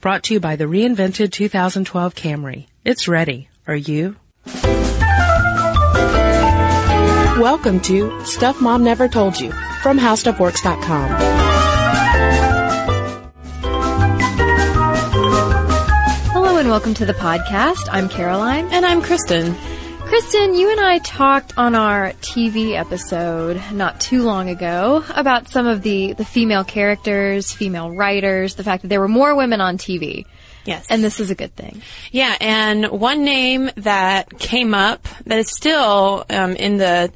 Brought to you by the reinvented 2012 Camry. It's ready. Are you? Welcome to Stuff Mom Never Told You from HowStuffWorks.com. Hello and welcome to the podcast. I'm Caroline. And I'm Cristen. Cristen, you and I talked on our TV episode not too long ago about some of the, the female characters, female writers, the fact that there were more women on TV. Yes. And this is a good thing. Yeah, and one name that came up that is still um, in the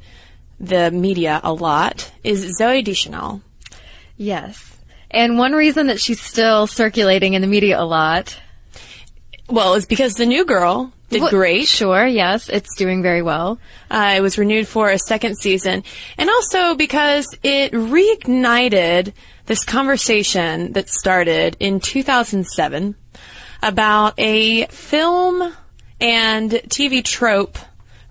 the media a lot is Zooey Deschanel. Yes. And one reason that she's still circulating in the media a lot. Well, it's because the new girl did Well, great. Sure, yes, it's doing very well. Uh, it was renewed for a second season, and also because it reignited this conversation that started in 2007 about a film and TV trope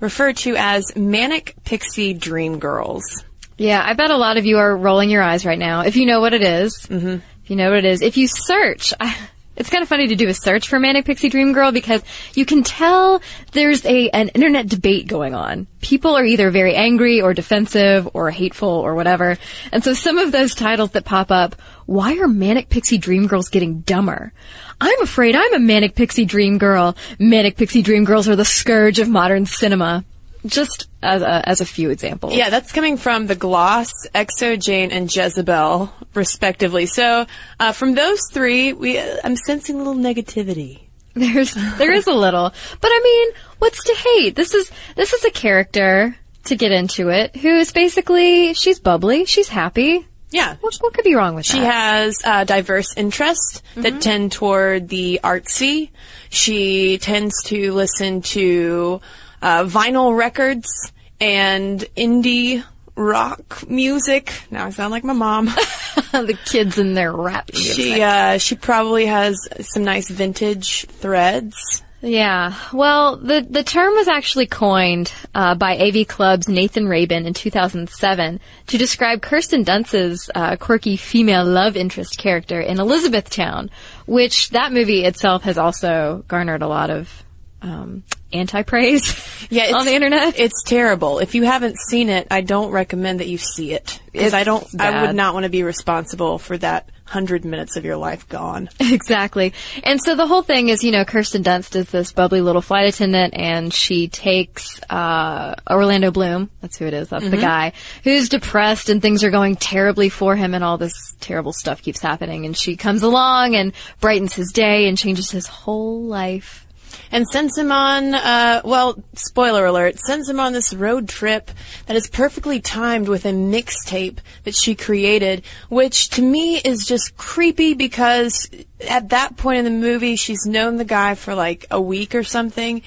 referred to as manic pixie dream girls. Yeah, I bet a lot of you are rolling your eyes right now. If you know what it is. Mm-hmm. If you know what it is. If you search, I, it's kind of funny to do a search for Manic Pixie Dream Girl because you can tell there's a an internet debate going on. People are either very angry or defensive or hateful or whatever. And so some of those titles that pop up, why are Manic Pixie Dream Girls getting dumber? I'm afraid I'm a Manic Pixie Dream Girl. Manic Pixie Dream Girls are the scourge of modern cinema. Just as a, as a few examples. Yeah, that's coming from the Gloss, xoJane, and Jezebel, respectively. So, uh, from those three, we uh, I'm sensing a little negativity. There's there is a little, but I mean, what's to hate? This is this is a character to get into it who is basically she's bubbly, she's happy. Yeah. What, what could be wrong with her? She that? has uh, diverse interests that tend toward the artsy. She tends to listen to uh, vinyl records and indie rock music. Now I sound like my mom. the kids in their rap music. she uh, she probably has some nice vintage threads. Yeah. Well, the the term was actually coined uh, by AV Club's Nathan Rabin in 2007 to describe Kirsten Dunst's uh, quirky female love interest character in Elizabethtown, which that movie itself has also garnered a lot of um, anti praise Yeah, on the internet. It's terrible. If you haven't seen it, I don't recommend that you see it because I don't. I would not want to be responsible for that hundred minutes of your life gone. Exactly. And so the whole thing is, you know, Kirsten Dunst is this bubbly little flight attendant and she takes, uh, Orlando Bloom, that's who it is, that's the guy, who's depressed and things are going terribly for him and all this terrible stuff keeps happening and she comes along and brightens his day and changes his whole life. And sends him on, uh, well, spoiler alert, sends him on this road trip that is perfectly timed with a mixtape that she created, which to me is just creepy because at that point in the movie, she's known the guy for like a week or something,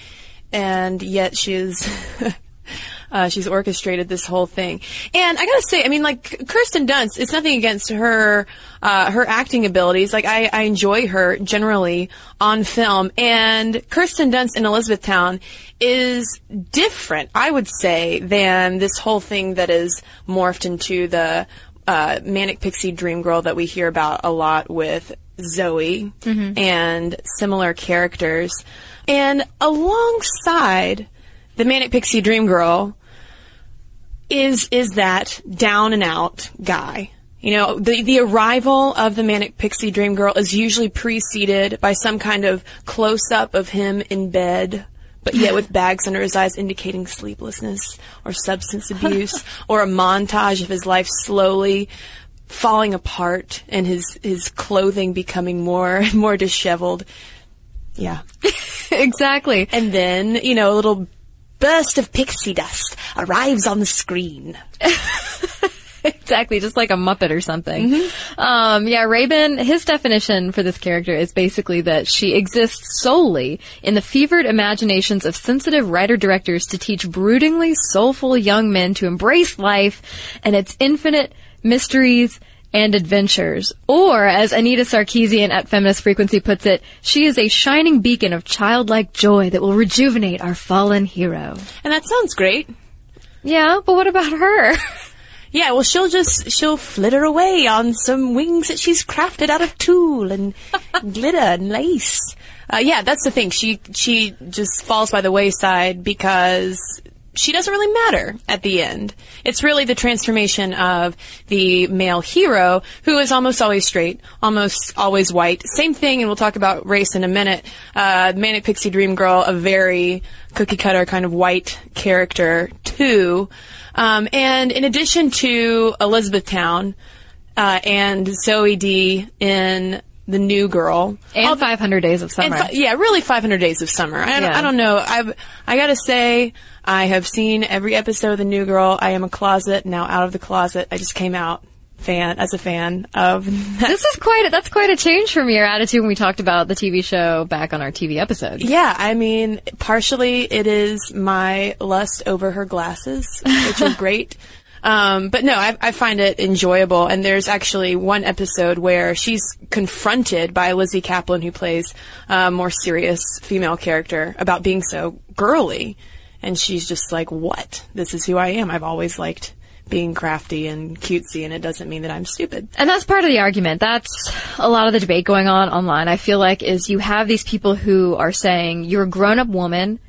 and yet she's. Uh, she's orchestrated this whole thing, and I gotta say, I mean, like Kirsten Dunst. It's nothing against her, uh, her acting abilities. Like I, I enjoy her generally on film, and Kirsten Dunst in Elizabethtown is different, I would say, than this whole thing that is morphed into the uh, manic pixie dream girl that we hear about a lot with Zooey and similar characters, and alongside the manic pixie dream girl is is that down and out guy. You know, the the arrival of the manic pixie dream girl is usually preceded by some kind of close up of him in bed, but yet with bags under his eyes indicating sleeplessness or substance abuse, or a montage of his life slowly falling apart and his his clothing becoming more and more disheveled. Yeah. exactly. And then, you know, a little burst of pixie dust arrives on the screen. exactly, just like a Muppet or something. Um, yeah, Rabin, his definition for this character is basically that she exists solely in the fevered imaginations of sensitive writer-directors to teach broodingly soulful young men to embrace life and its infinite mysteries and adventures. Or, as Anita Sarkeesian at Feminist Frequency puts it, she is a shining beacon of childlike joy that will rejuvenate our fallen hero. And that sounds great. Yeah, but what about her? Yeah, well, she'll just she'll flitter away on some wings that she's crafted out of tulle and glitter and lace. Uh, yeah, that's the thing. She she just falls by the wayside because she doesn't really matter at the end. It's really the transformation of the male hero who is almost always straight, almost always white. Same thing, and we'll talk about race in a minute. Uh, Manic Pixie Dream Girl, a very cookie cutter kind of white character too. Um, and in addition to Elizabethtown uh, and Zooey D in the new girl And I'll- 500 Days of Summer. fi- yeah, really 500 Days of Summer. I don't, Yeah. I don't know. I've, I gotta say, I have seen every episode of The New Girl. I am a closet, now out of the closet. I just came out fan, as a fan of that. this is quite a, that's quite a change from your attitude when we talked about the TV show back on our TV episode. Yeah, I mean, partially it is my lust over her glasses, which are great. Um, but no, I, I find it enjoyable. And there's actually one episode where she's confronted by Lizzy Caplan, who plays a more serious female character, about being so girly. And she's just like, what? This is who I am. I've always liked being crafty and cutesy, and it doesn't mean that I'm stupid. And that's part of the argument. That's a lot of the debate going on online. I feel like is you have these people who are saying you're a grown-up woman.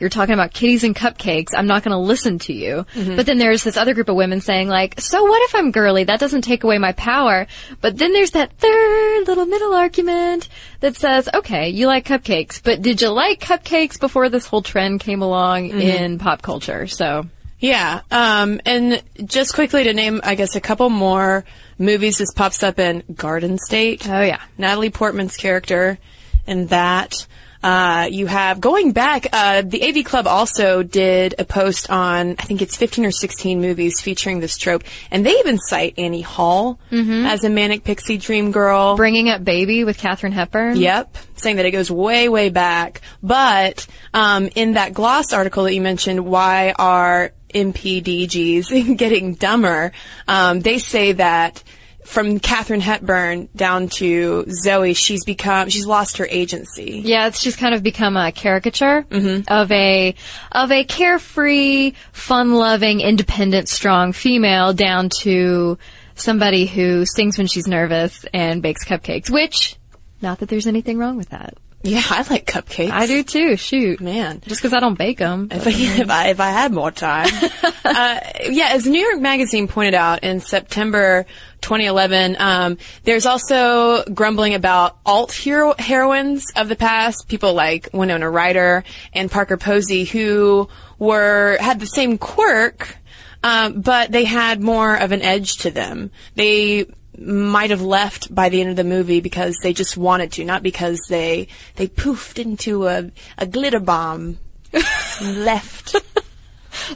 You're talking about kitties and cupcakes. I'm not going to listen to you. Mm-hmm. But then there's this other group of women saying like, so what if I'm girly? That doesn't take away my power. But then there's that third little middle argument that says, okay, you like cupcakes, but did you like cupcakes before this whole trend came along mm-hmm. in pop culture? So Yeah, um, and just quickly to name, I guess, a couple more movies this pops up in Garden State. Oh, yeah. Natalie Portman's character in that. Uh, you have going back. Uh, the AV Club also did a post on I think it's 15 or 16 movies featuring this trope, and they even cite Annie Hall as a manic pixie dream girl. bringing up baby with Katharine Hepburn. Yep, saying that it goes way, way back. But um, in that Gloss article that you mentioned, why are MPDGs getting dumber? Um, they say that from Katharine Hepburn down to Zooey, she's become she's lost her agency. Yeah, it's just kind of become a caricature of a of a carefree, fun-loving, independent, strong female down to somebody who sings when she's nervous and bakes cupcakes. Which, not that there's anything wrong with that. Yeah, I like cupcakes. I do too. Shoot, Man. just because I don't bake them. if I, if I, if I had more time. uh, yeah, as New York Magazine pointed out in September 2011, um, there's also grumbling about alt hero heroines of the past, people like Winona Ryder and Parker Posey, who were had the same quirk, um, but they had more of an edge to them. They might have left by the end of the movie because they just wanted to, not because they they poofed into a, a glitter bomb and left.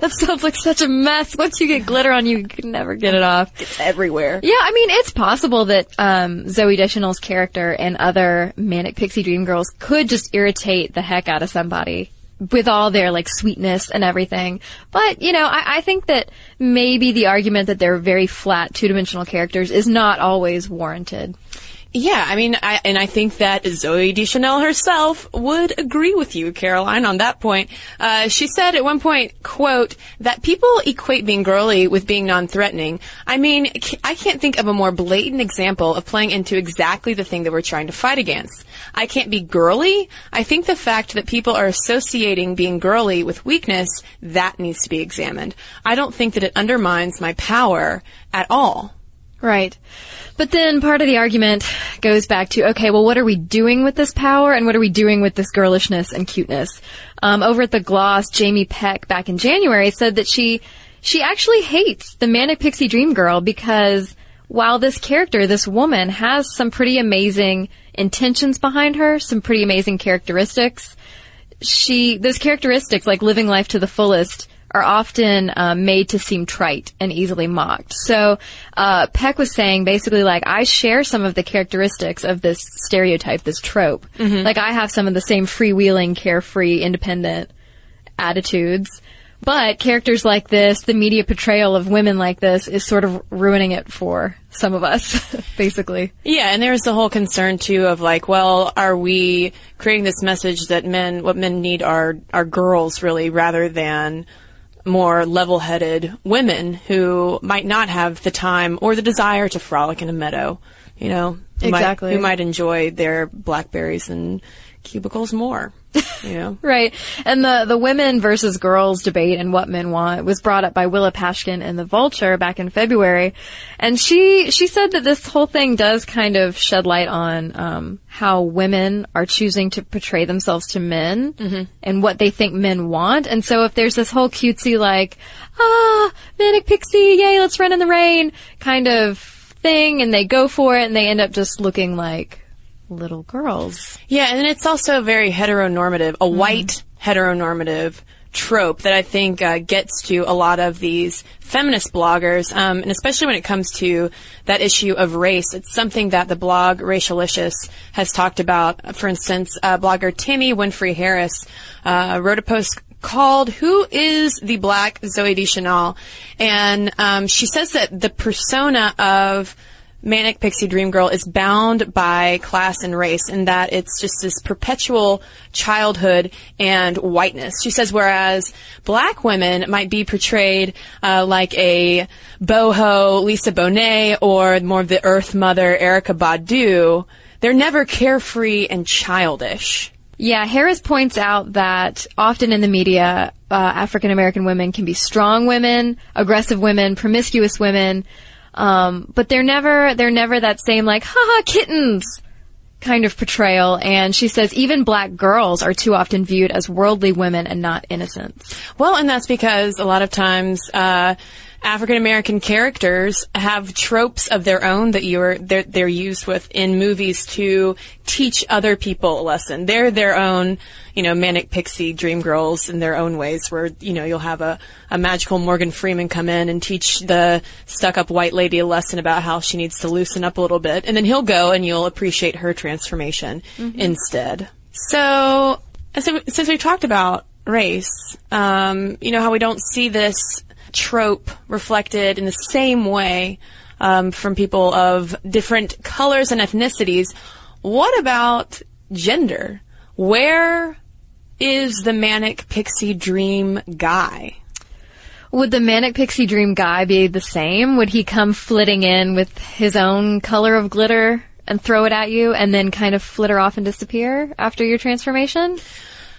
That sounds like such a mess. Once you get glitter on you, you can never get it off. It's everywhere. Yeah, I mean, it's possible that um, Zooey Deschanel's character and other manic pixie dream girls could just irritate the heck out of somebody with all their like sweetness and everything. But you know, I, I think that maybe the argument that they're very flat, two-dimensional characters is not always warranted. Yeah, I mean, I, and I think that Zooey Deschanel herself would agree with you, Caroline, on that point. Uh, she said at one point, quote, that people equate being girly with being non-threatening. I mean, I can't think of a more blatant example of playing into exactly the thing that we're trying to fight against. I can't be girly. I think the fact that people are associating being girly with weakness, that needs to be examined. I don't think that it undermines my power at all. Right. But then part of the argument goes back to, okay, well, what are we doing with this power and what are we doing with this girlishness and cuteness? Um, over at the Gloss, Jamie Peck back in January said that she, she actually hates the Manic Pixie Dream Girl because while this character, this woman, has some pretty amazing intentions behind her, some pretty amazing characteristics, she, those characteristics, like living life to the fullest, are often um, made to seem trite and easily mocked. So uh, Peck was saying basically like I share some of the characteristics of this stereotype, this trope. Like I have some of the same freewheeling, carefree, independent attitudes. But characters like this, the media portrayal of women like this, is sort of ruining it for some of us, basically. Yeah, and there's the whole concern too of like, well, are we creating this message that men, what men need are are girls really, rather than more level-headed women who might not have the time or the desire to frolic in a meadow. You know, who might- who might enjoy their blackberries and cubicles more. You know. Right. And the, the women versus girls debate and what men want was brought up by Willa Paskin in The Vulture back in February. And she, she said that this whole thing does kind of shed light on, um, how women are choosing to portray themselves to men and what they think men want. And so if there's this whole cutesy like, ah, manic pixie, yay, let's run in the rain kind of thing and they go for it and they end up just looking like little girls. Yeah, and it's also very heteronormative, a white heteronormative trope that I think uh, gets to a lot of these feminist bloggers, um, and especially when it comes to that issue of race. It's something that the blog Racialicious has talked about. For instance, uh, blogger Tami Winfrey Harris uh, wrote a post called "Who is the Black Zooey Deschanel?" and um, she says that the persona of Manic Pixie Dream Girl is bound by class and race in that it's just this perpetual childhood and whiteness. She says whereas black women might be portrayed uh, like a boho Lisa Bonet or more of the Earth Mother Erykah Badu, they're never carefree and childish. Yeah, Harris points out that often in the media, uh, African American women can be strong women, aggressive women, promiscuous women, um, but they're never they're never that same like haha kittens kind of portrayal. And she says even black girls are too often viewed as worldly women and not innocents. Well, and that's because a lot of times uh, African American characters have tropes of their own that you're they're, they're used with in movies to teach other people a lesson. They're their own, you know, manic pixie dream girls in their own ways. Where you know you'll have a, a magical Morgan Freeman come in and teach the stuck up white lady a lesson about how she needs to loosen up a little bit, and then he'll go and you'll appreciate her transformation instead. So, so since we talked about race, um, you know how we don't see this trope reflected in the same way um, from people of different colors and ethnicities. What about gender? Where is the manic pixie dream guy? Would the manic pixie dream guy be the same? Would he come flitting in with his own color of glitter and throw it at you and then kind of flitter off and disappear after your transformation?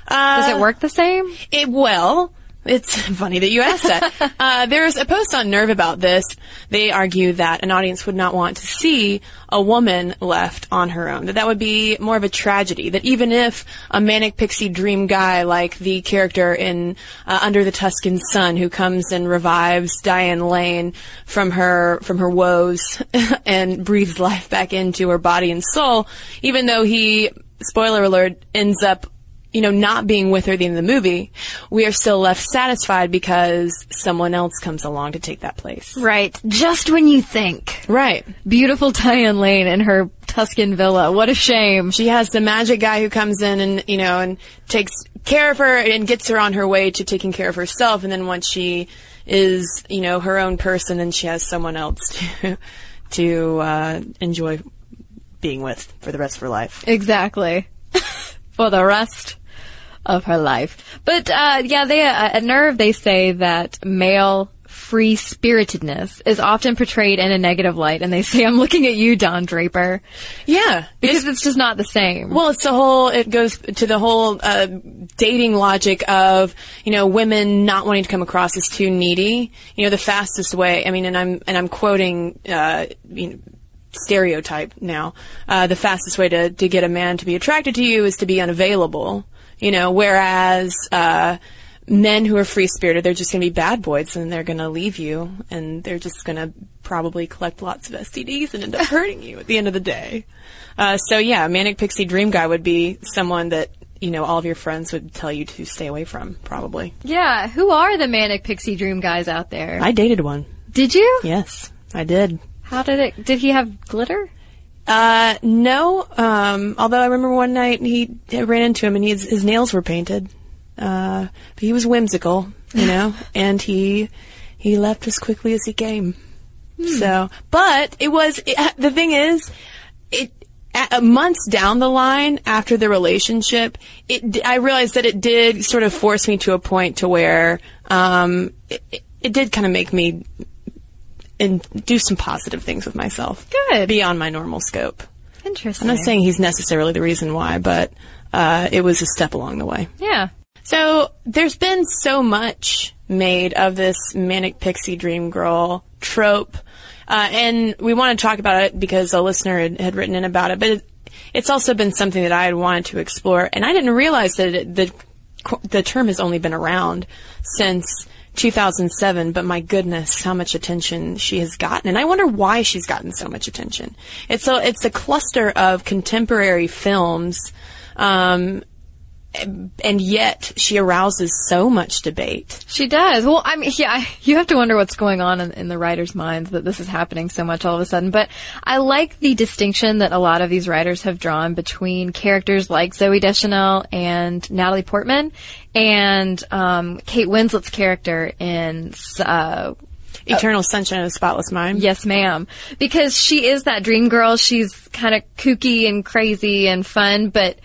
Does it work the same? It well. It's funny that you asked that. uh, there's a post on Nerve about this. They argue that an audience would not want to see a woman left on her own. That that would be more of a tragedy. That even if a manic pixie dream guy like the character in uh, Under the Tuscan Sun, who comes and revives Diane Lane from her from her woes and breathes life back into her body and soul, even though he, spoiler alert, ends up you know, not being with her at the end of the movie, we are still left satisfied because someone else comes along to take that place. Right. Just when you think. Right. Beautiful Diane Lane in her Tuscan villa. What a shame. She has the magic guy who comes in and, you know, and takes care of her and gets her on her way to taking care of herself. And then once she is, you know, her own person, then she has someone else to, to, uh, enjoy being with for the rest of her life. Exactly. For the rest of her life. But, uh, yeah, they, uh, at Nerve, they say that male free spiritedness is often portrayed in a negative light. And they say, I'm looking at you, Don Draper. Yeah. Because it's just not the same. Well, it's the whole, it goes to the whole uh, dating logic of, you know, women not wanting to come across as too needy. You know, the fastest way, I mean, and I'm, and I'm quoting, uh, you know, stereotype now. Uh, the fastest way to, to get a man to be attracted to you is to be unavailable. You know, whereas, uh, men who are free spirited, they're just going to be bad boys and they're going to leave you and they're just going to probably collect lots of STDs and end up hurting you at the end of the day. Uh, so yeah, manic pixie dream guy would be someone that, you know, all of your friends would tell you to stay away from, probably. yeah, who are the manic pixie dream guys out there? I dated one. did you? Yes, I did. How did it, did he have glitter? Uh, no, um, although I remember one night he I ran into him and his, his nails were painted. Uh, but he was whimsical, you know, and he, he left as quickly as he came. So, but it was, it, the thing is, it, a, months down the line after the relationship, it I realized that it did sort of force me to a point to where um, it, it did kind of make me and do some positive things with myself. Good. Beyond my normal scope. Interesting. I'm not saying he's necessarily the reason why, but uh, it was a step along the way. Yeah. So there's been so much made of this manic pixie dream girl trope, uh, and we want to talk about it because a listener had, had written in about it. But it, it's also been something that I had wanted to explore, and I didn't realize that it, the the term has only been around since 2007, but my goodness, how much attention she has gotten. And I wonder why she's gotten so much attention. It's a, it's a cluster of contemporary films, um, and yet she arouses so much debate. She does. Well, I mean, yeah, you have to wonder what's going on in, in, the writers' minds that this is happening so much all of a sudden. But I like the distinction that a lot of these writers have drawn between characters like Zooey Deschanel and Natalie Portman and um, Kate Winslet's character in uh, Eternal Sunshine of the Spotless Mind. Yes, ma'am. Because she is that dream girl. She's kind of kooky and crazy and fun, but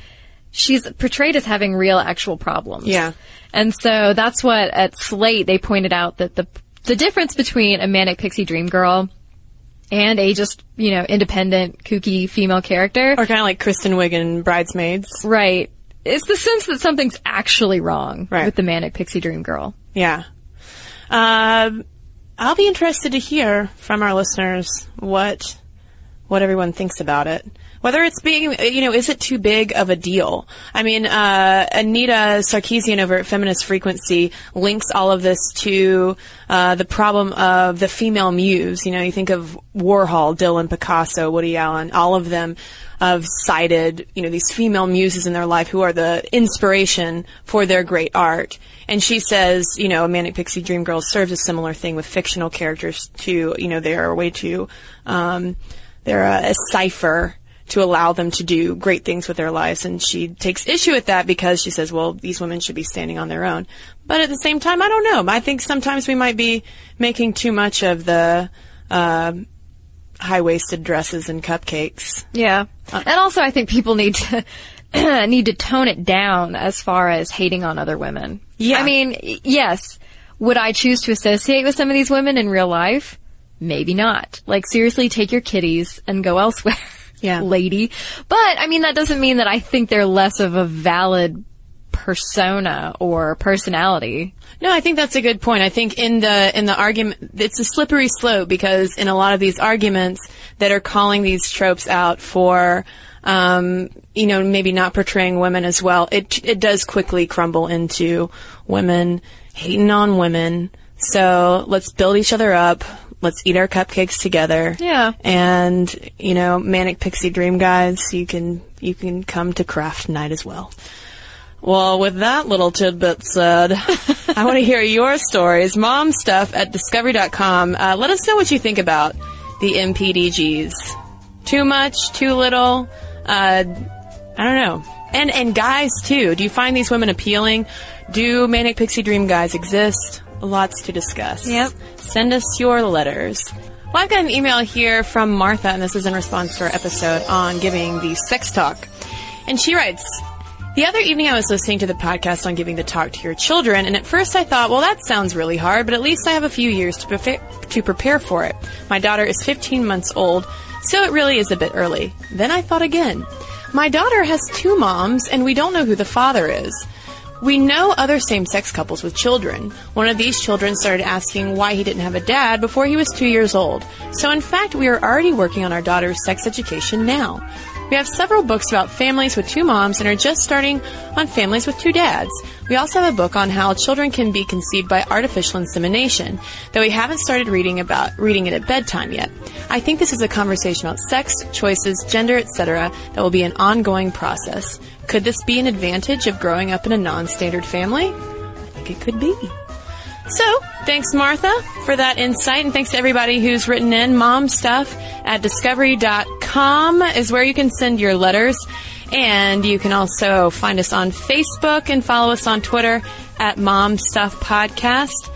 she's portrayed as having real actual problems. Yeah. And so that's what at Slate they pointed out that the the difference between a manic pixie dream girl and a just, you know, independent, kooky female character. Or kind of like Kristen Wiig in Bridesmaids. Right. It's the sense that something's actually wrong right. with the manic pixie dream girl. Yeah. Um, I'll be interested to hear from our listeners what what everyone thinks about it whether it's being, you know, is it too big of a deal? I mean, uh, Anita Sarkeesian over at Feminist Frequency links all of this to uh, the problem of the female muse. You know, you think of Warhol, Dylan, Picasso, Woody Allen, all of them have cited, you know, these female muses in their life who are the inspiration for their great art. And she says, you know, a Manic Pixie Dream Girl serves a similar thing with fictional characters too. You know, they are a way to, um, they're a, a cipher to allow them to do great things with their lives. And she takes issue with that because she says, well, these women should be standing on their own. But at the same time, I don't know. I think sometimes we might be making too much of the, uh, high-waisted dresses and cupcakes. Yeah. Uh, and also I think people need to, need to tone it down as far as hating on other women. Yeah. I mean, yes. Would I choose to associate with some of these women in real life? Maybe not. Like seriously, take your kitties and go elsewhere yeah. lady. But I mean, that doesn't mean that I think they're less of a valid persona or personality. No, I think that's a good point. I think in the in the argument, it's a slippery slope because in a lot of these arguments that are calling these tropes out for, um, you know, maybe not portraying women as well, it it does quickly crumble into women hating on women. So let's build each other up let's eat our cupcakes together. Yeah. And, you know, Manic Pixie Dream guys, you can, you can come to craft night as well. Well, with that little tidbit said, I want to hear your stories. Mom stuff at discovery.com. Uh, let us know what you think about the MPDGs. Too much? Too little? Uh, I don't know. And, and guys too. Do you find these women appealing? Do Manic Pixie Dream guys exist? Lots to discuss. Yep. Send us your letters. Well, I've got an email here from Martha, and this is in response to our episode on giving the sex talk. And she writes, the other evening I was listening to the podcast on giving the talk to your children, and at first I thought, well, that sounds really hard, but at least I have a few years to, prefa- to prepare for it. My daughter is 15 months old, so it really is a bit early. Then I thought again. My daughter has two moms, and we don't know who the father is. We know other same-sex couples with children. One of these children started asking why he didn't have a dad before he was two years old. So in fact, we are already working on our daughter's sex education now. We have several books about families with two moms and are just starting on families with two dads. We also have a book on how children can be conceived by artificial insemination, though we haven't started reading about reading it at bedtime yet. I think this is a conversation about sex, choices, gender, etc. that will be an ongoing process. Could this be an advantage of growing up in a non-standard family? I think it could be. So, thanks Martha for that insight and thanks to everybody who's written in. Mom stuff at discovery.com is where you can send your letters. And you can also find us on Facebook and follow us on Twitter at Mom Stuff Podcast.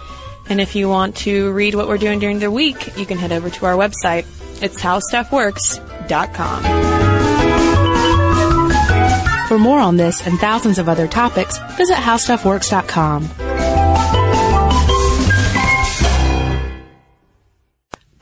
And if you want to read what we're doing during the week, you can head over to our website. It's howstuffworks.com. For more on this and thousands of other topics, visit howstuffworks.com.